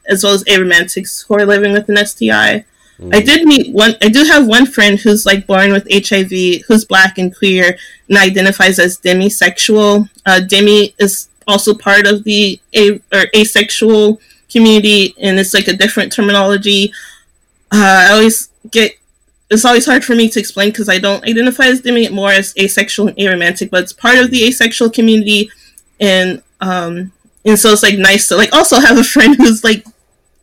as well as aromantics who are living with an STI. Mm. I did meet one. I do have one friend who's like born with HIV, who's black and queer, and identifies as demisexual. Uh, demi is also part of the a or asexual community, and it's like a different terminology. Uh, I always get. It's always hard for me to explain because I don't identify as demi more as asexual and aromantic, but it's part of the asexual community, and um, and so it's like nice to like also have a friend who's like,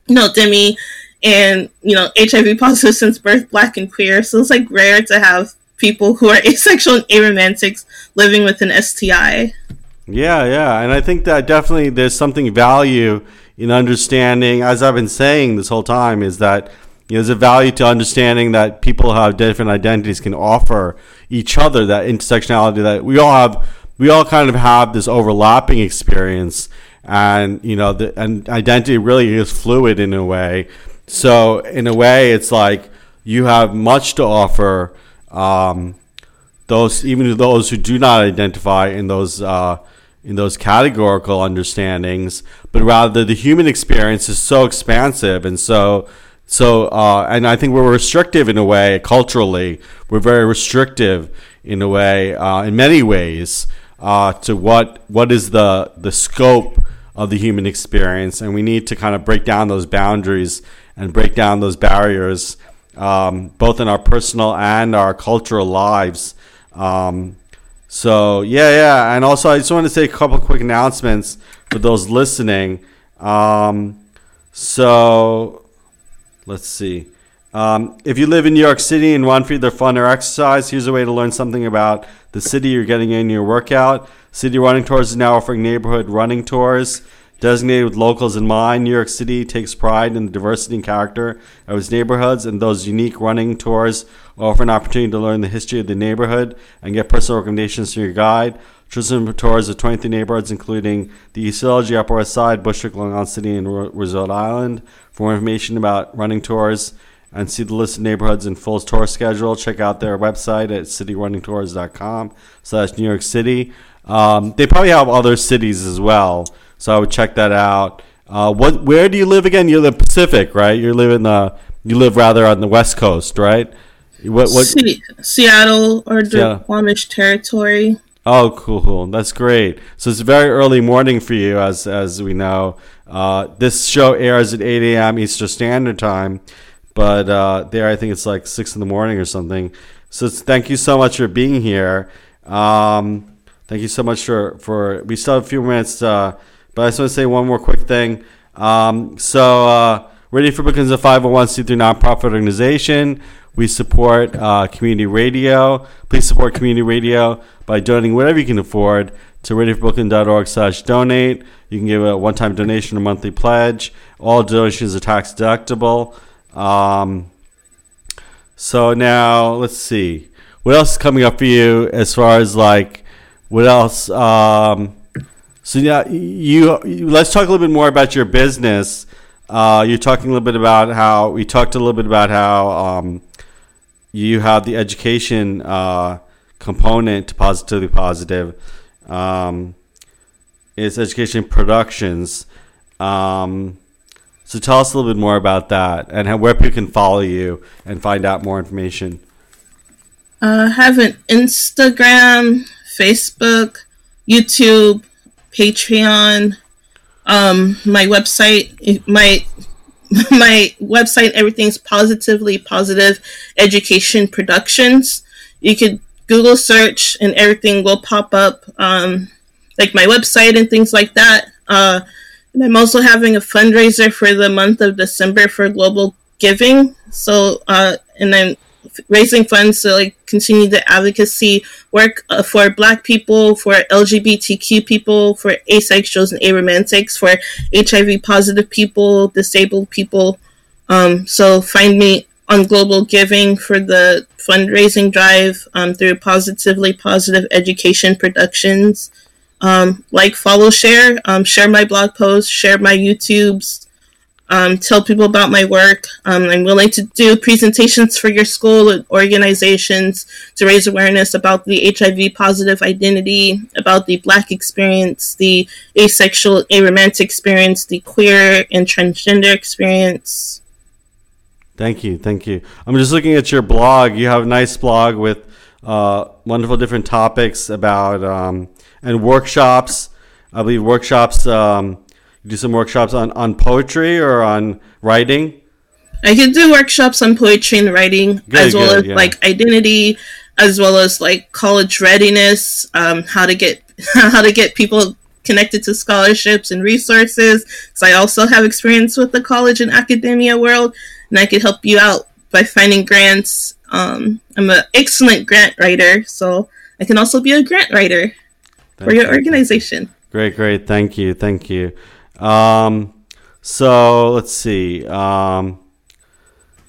know, demi and you know HIV positive since birth, black and queer. So it's like rare to have people who are [laughs] asexual and aromantics living with an STI. Yeah, yeah, and I think that definitely there's something value in understanding, as I've been saying this whole time, is that you know, there's a value to understanding that people who have different identities can offer each other that intersectionality that we all have. We all kind of have this overlapping experience, and you know, the, and identity really is fluid in a way so in a way, it's like you have much to offer. Um, those even those who do not identify in those uh, in those categorical understandings, but rather the human experience is so expansive and so so uh, and I think we're restrictive in a way culturally. We're very restrictive in a way uh, in many ways uh, to what what is the the scope of the human experience, and we need to kind of break down those boundaries and break down those barriers, um, both in our personal and our cultural lives. Um, so yeah, yeah, and also I just want to say a couple quick announcements for those listening. Um, so let's see. Um, if you live in New York City and want for either fun or exercise, here's a way to learn something about the city you're getting in your workout. City Running Tours is now offering neighborhood running tours. Designated with locals in mind, New York City takes pride in the diversity and character of its neighborhoods, and those unique running tours offer an opportunity to learn the history of the neighborhood and get personal recommendations from your guide. Tourism tours of 23 neighborhoods, including the East Village, Upper West Side, Bushwick, Long Island City, and Rhode Island. For more information about running tours and see the list of neighborhoods and full tour schedule, check out their website at cityrunningtours.com slash New York City. Um, they probably have other cities as well. So I would check that out. Uh, what? Where do you live again? You live in the Pacific, right? You live in the. You live rather on the West Coast, right? What? what? Se- Seattle or the Duwamish territory. Oh, cool, cool. That's great. So it's very early morning for you, as as we know. Uh, this show airs at 8 a.m. Eastern Standard Time, but uh, there I think it's like six in the morning or something. So thank you so much for being here. Um, thank you so much for for. We still have a few minutes. Uh, but I just want to say one more quick thing. Um, so, uh, Radio Free Brooklyn is a 501c3 nonprofit organization. We support uh, community radio. Please support community radio by donating whatever you can afford to radiofreebrooklyn.org slash donate. You can give a one-time donation or monthly pledge. All donations are tax deductible. Um, so now let's see. What else is coming up for you as far as like what else? Um, so yeah, you, you, let's talk a little bit more about your business. Uh, you're talking a little bit about how we talked a little bit about how um, you have the education uh, component to positively positive. Um, it's education productions. Um, so tell us a little bit more about that and how, where people can follow you and find out more information. Uh, I have an Instagram, Facebook, YouTube, Patreon, um, my website, my [laughs] my website, everything's positively positive education productions. You could Google search and everything will pop up, um, like my website and things like that. Uh, and I'm also having a fundraiser for the month of December for global giving. So, uh, and then raising funds to like continue the advocacy work uh, for Black people, for LGBTQ people, for asexuals and aromantics, for HIV positive people, disabled people. Um, so find me on Global Giving for the fundraising drive um, through Positively Positive Education Productions. Um, like, follow, share, um, share my blog posts, share my YouTubes, um, tell people about my work. Um, I'm willing to do presentations for your school and organizations to raise awareness about the HIV positive identity, about the Black experience, the asexual, aromantic experience, the queer and transgender experience. Thank you, thank you. I'm just looking at your blog. You have a nice blog with uh, wonderful different topics about um, and workshops. I believe workshops. Um, do some workshops on, on poetry or on writing? I can do workshops on poetry and writing, good, as well good, as yeah. like identity, as well as like college readiness, um, how to get [laughs] how to get people connected to scholarships and resources. So I also have experience with the college and academia world, and I can help you out by finding grants. Um, I'm an excellent grant writer, so I can also be a grant writer for your you. organization. Great, great. Thank you. Thank you. Um, so let's see. Um,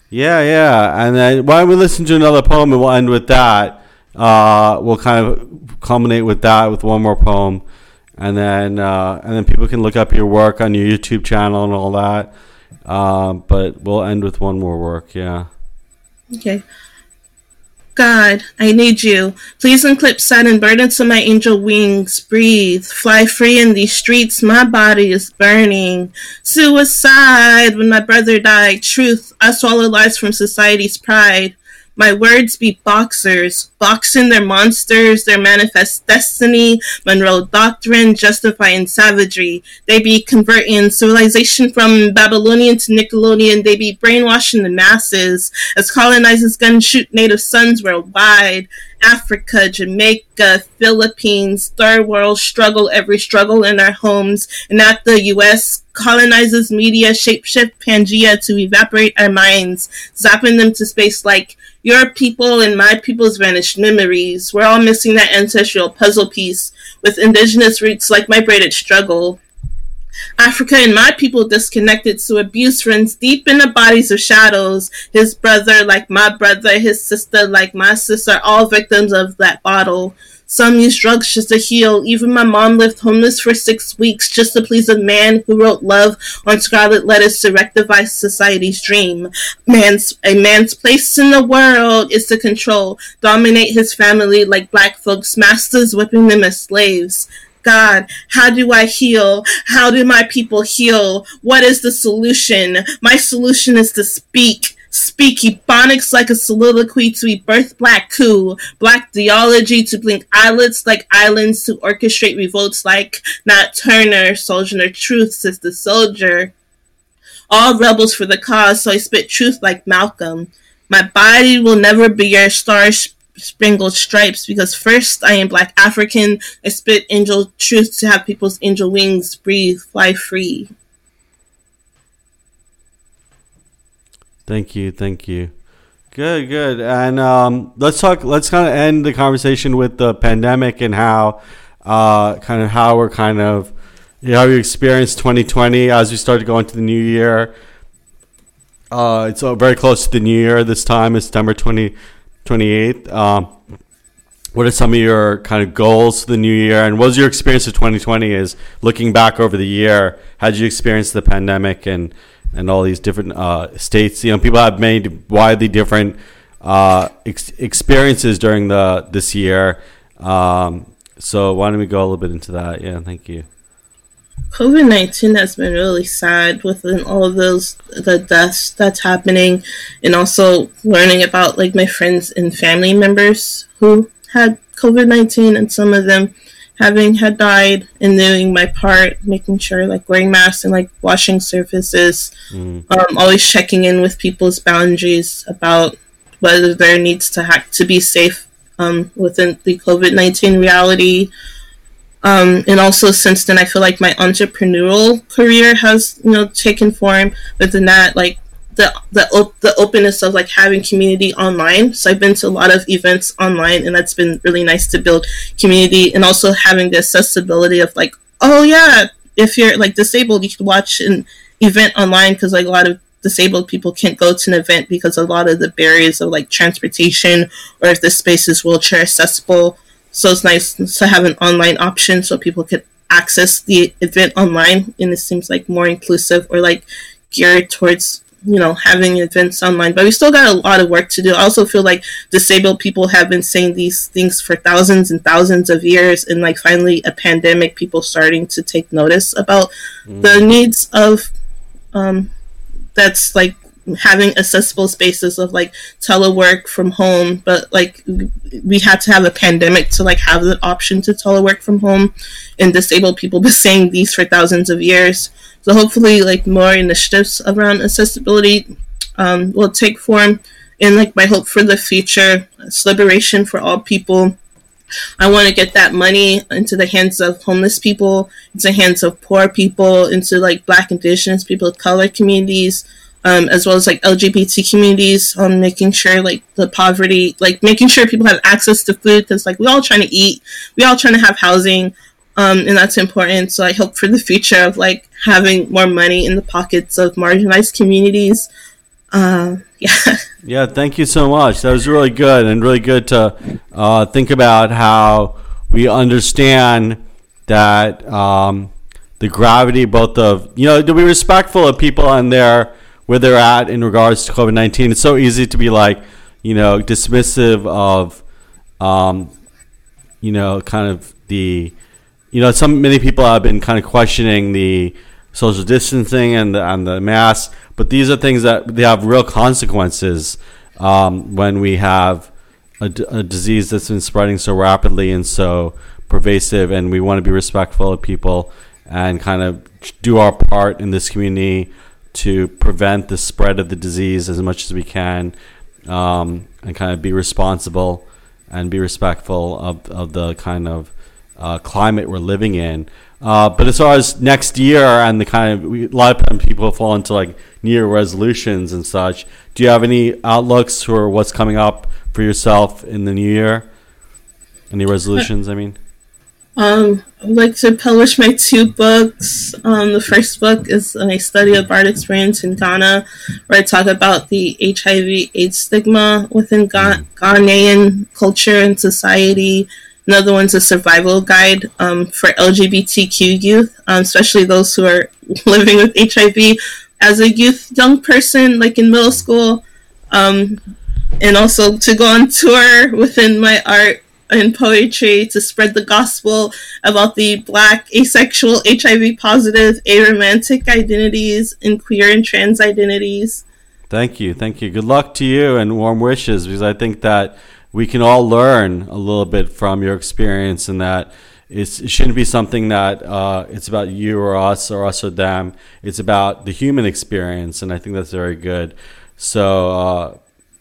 yeah, yeah. And then why don't we listen to another poem and we'll end with that. Uh, we'll kind of culminate with that with one more poem. And then, uh, and then people can look up your work on your YouTube channel and all that. Uh, but we'll end with one more work. Yeah. Okay. God, I need you. Please unclip satin burdens on my angel wings. Breathe. Fly free in these streets. My body is burning. Suicide when my brother died. Truth. I swallow lies from society's pride. My words be boxers, boxing their monsters, their manifest destiny, Monroe Doctrine, justifying savagery. They be converting civilization from Babylonian to Nickelodeon. They be brainwashing the masses as colonizers gun shoot native sons worldwide. Africa, Jamaica, Philippines, third world struggle, every struggle in our homes, and not the US colonizes media shapeshift Pangea to evaporate our minds, zapping them to space like your people and my people's vanished memories. We're all missing that ancestral puzzle piece with indigenous roots like my braided struggle. Africa and my people disconnected, so abuse runs deep in the bodies of shadows. His brother, like my brother, his sister, like my sister, all victims of that bottle. Some use drugs just to heal. Even my mom lived homeless for six weeks just to please a man who wrote love on scarlet letters to rectify society's dream. Man's a man's place in the world is to control, dominate his family like black folks, masters whipping them as slaves. God, how do I heal? How do my people heal? What is the solution? My solution is to speak Speak ebonics like a soliloquy to be birth black coup, black theology to blink eyelids like islands to orchestrate revolts like Nat Turner, Sojourner Truth, Sister Souljah. All rebels for the cause, so I spit truth like Malcolm. My body will never be your star spangled stripes because first I am black African. I spit angel truth to have people's angel wings breathe, fly free. Thank you, thank you. Good, good. And um, let's talk. Let's kind of end the conversation with the pandemic and how, uh, kind of how we're kind of, you know, how you experienced 2020 as we start to go into the new year. Uh, it's uh, very close to the new year this time. It's September 20, 28th. Um, what are some of your kind of goals for the new year and what was your experience of 2020 is looking back over the year how did you experience the pandemic and and all these different uh, states. You know, people have made widely different uh, ex- experiences during the this year. Um, so why don't we go a little bit into that? Yeah, thank you. COVID nineteen has been really sad within all of those the deaths that's happening, and also learning about like my friends and family members who had COVID nineteen, and some of them having had died and doing my part, making sure like wearing masks and like washing surfaces, mm. um, always checking in with people's boundaries about whether there needs to have to be safe um, within the COVID nineteen reality. Um, and also since then, I feel like my entrepreneurial career has you know taken form. Within that, like the the op- the openness of like having community online. So I've been to a lot of events online, and that's been really nice to build community, and also having the accessibility of like, oh yeah, if you're like disabled, you can watch an event online because like a lot of disabled people can't go to an event because a lot of the barriers of like transportation or if the space is wheelchair accessible so it's nice to have an online option so people could access the event online, and it seems like more inclusive or like geared towards you know having events online but we still got a lot of work to do i also feel like disabled people have been saying these things for thousands and thousands of years and like finally a pandemic people starting to take notice about mm. the needs of um that's like having accessible spaces of like telework from home but like we had to have a pandemic to like have the option to telework from home and disabled people been saying these for thousands of years so hopefully, like more initiatives around accessibility um, will take form. And like my hope for the future, it's liberation for all people. I want to get that money into the hands of homeless people, into the hands of poor people, into like Black, Indigenous people of color communities, um, as well as like LGBT communities. Um, making sure like the poverty, like making sure people have access to food because like we all trying to eat, we all trying to have housing um, and that's important. So I hope for the future of like having more money in the pockets of marginalized communities. Uh, [laughs] yeah. Yeah. Thank you so much. That was really good and really good to uh, think about how we understand that um, the gravity both of you know to be respectful of people and their where they're at in regards to COVID nineteen. It's so easy to be like you know dismissive of um, you know kind of the you know, some many people have been kind of questioning the social distancing and the, and the mask, but these are things that they have real consequences um, when we have a, a disease that's been spreading so rapidly and so pervasive, and we want to be respectful of people and kind of do our part in this community to prevent the spread of the disease as much as we can, um, and kind of be responsible and be respectful of, of the kind of uh, climate we're living in. Uh, but as far as next year and the kind of we, a lot of times people fall into like New Year resolutions and such. Do you have any outlooks for what's coming up for yourself in the new year? Any resolutions? I mean. Um, I'd like to publish my two books. Um, the first book is a study of art experience in Ghana, where I talk about the HIV/AIDS stigma within Ga-. Ghanaian culture and society, Another one's a survival guide um, for LGBTQ youth, um, especially those who are [laughs] living with HIV as a youth, young person, like in middle school, um, and also to go on tour within my art and poetry to spread the gospel about the black, asexual, HIV positive, aromantic identities and queer and trans identities. Thank you. Thank you. Good luck to you and warm wishes because I think that we can all learn a little bit from your experience and that it shouldn't be something that uh, it's about you or us or us or them. It's about the human experience, and I think that's very good. So, uh,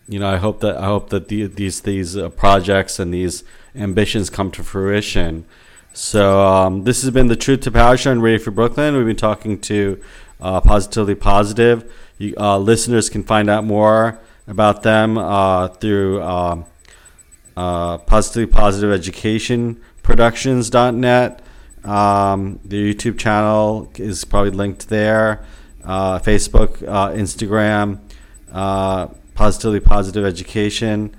you know, I hope that I hope that the, these these uh, projects and these ambitions come to fruition. So, um, this has been the Truth to Power Show and Radio Free Brooklyn. We've been talking to uh, Positively Positive. You, uh, listeners can find out more about them uh, through. Um, uh, positively positive education productions.net. Um, the YouTube channel is probably linked there. Uh, Facebook, uh, Instagram, uh, positively positive education.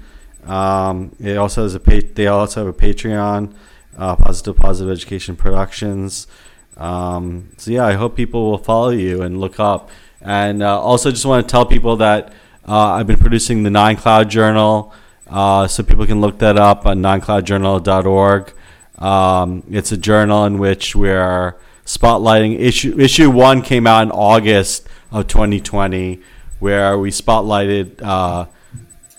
Um, it also has a pa- they also have a Patreon, uh, positive positive education productions. Um, so yeah, I hope people will follow you and look up. And uh, also, just want to tell people that uh, I've been producing the Nine Cloud Journal. Uh, so people can look that up on ninecloudjournal.org. Um, it's a journal in which we're spotlighting issue issue one came out in August of 2020, where we spotlighted uh,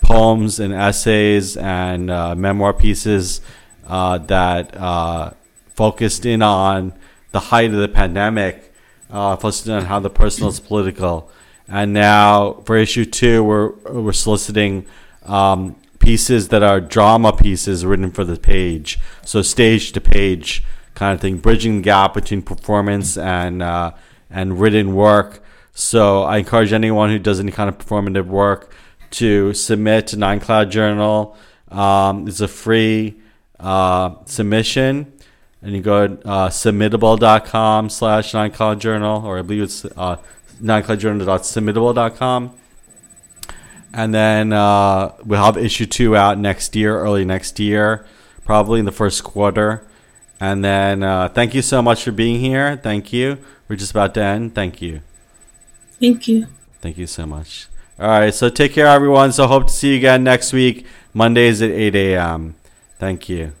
poems and essays and uh, memoir pieces uh, that uh, focused in on the height of the pandemic, uh, focused on how the personal is political. And now for issue two, we're we're soliciting um, pieces that are drama pieces written for the page. So stage to page kind of thing, bridging the gap between performance and uh, and written work. So I encourage anyone who does any kind of performative work to submit to Nine Cloud Journal. Um, it's a free uh, submission. And you go to uh, submittable.com slash Nine Cloud Journal, or I believe it's uh, ninecloudjournal.submittable.com and then uh, we'll have issue two out next year, early next year, probably in the first quarter. And then uh, thank you so much for being here. Thank you. We're just about to end. Thank you. Thank you. Thank you so much. All right. So take care, everyone. So hope to see you again next week, Mondays at 8 a.m. Thank you.